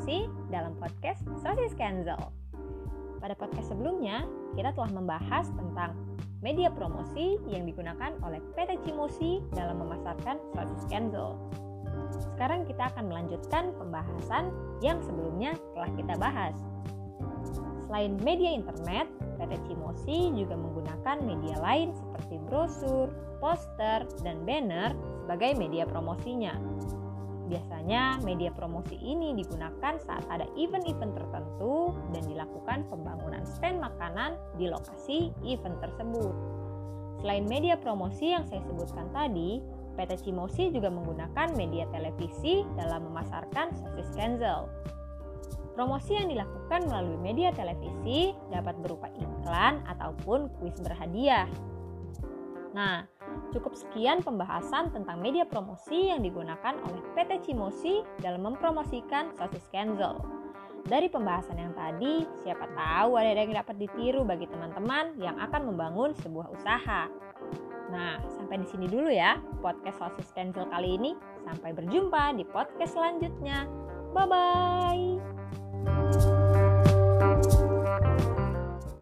promosi dalam podcast Sosis Cancel. Pada podcast sebelumnya, kita telah membahas tentang media promosi yang digunakan oleh PT Cimosi dalam memasarkan Sosis Cancel. Sekarang kita akan melanjutkan pembahasan yang sebelumnya telah kita bahas. Selain media internet, PT Cimosi juga menggunakan media lain seperti brosur, poster, dan banner sebagai media promosinya. Biasanya media promosi ini digunakan saat ada event-event tertentu dan dilakukan pembangunan stand makanan di lokasi event tersebut. Selain media promosi yang saya sebutkan tadi, PT Cimosi juga menggunakan media televisi dalam memasarkan sosis Kenzel. Promosi yang dilakukan melalui media televisi dapat berupa iklan ataupun kuis berhadiah. Nah, Cukup sekian pembahasan tentang media promosi yang digunakan oleh PT Cimosi dalam mempromosikan sosis Kenzel. Dari pembahasan yang tadi, siapa tahu ada yang dapat ditiru bagi teman-teman yang akan membangun sebuah usaha. Nah, sampai di sini dulu ya podcast sosis Kenzel kali ini. Sampai berjumpa di podcast selanjutnya. Bye bye.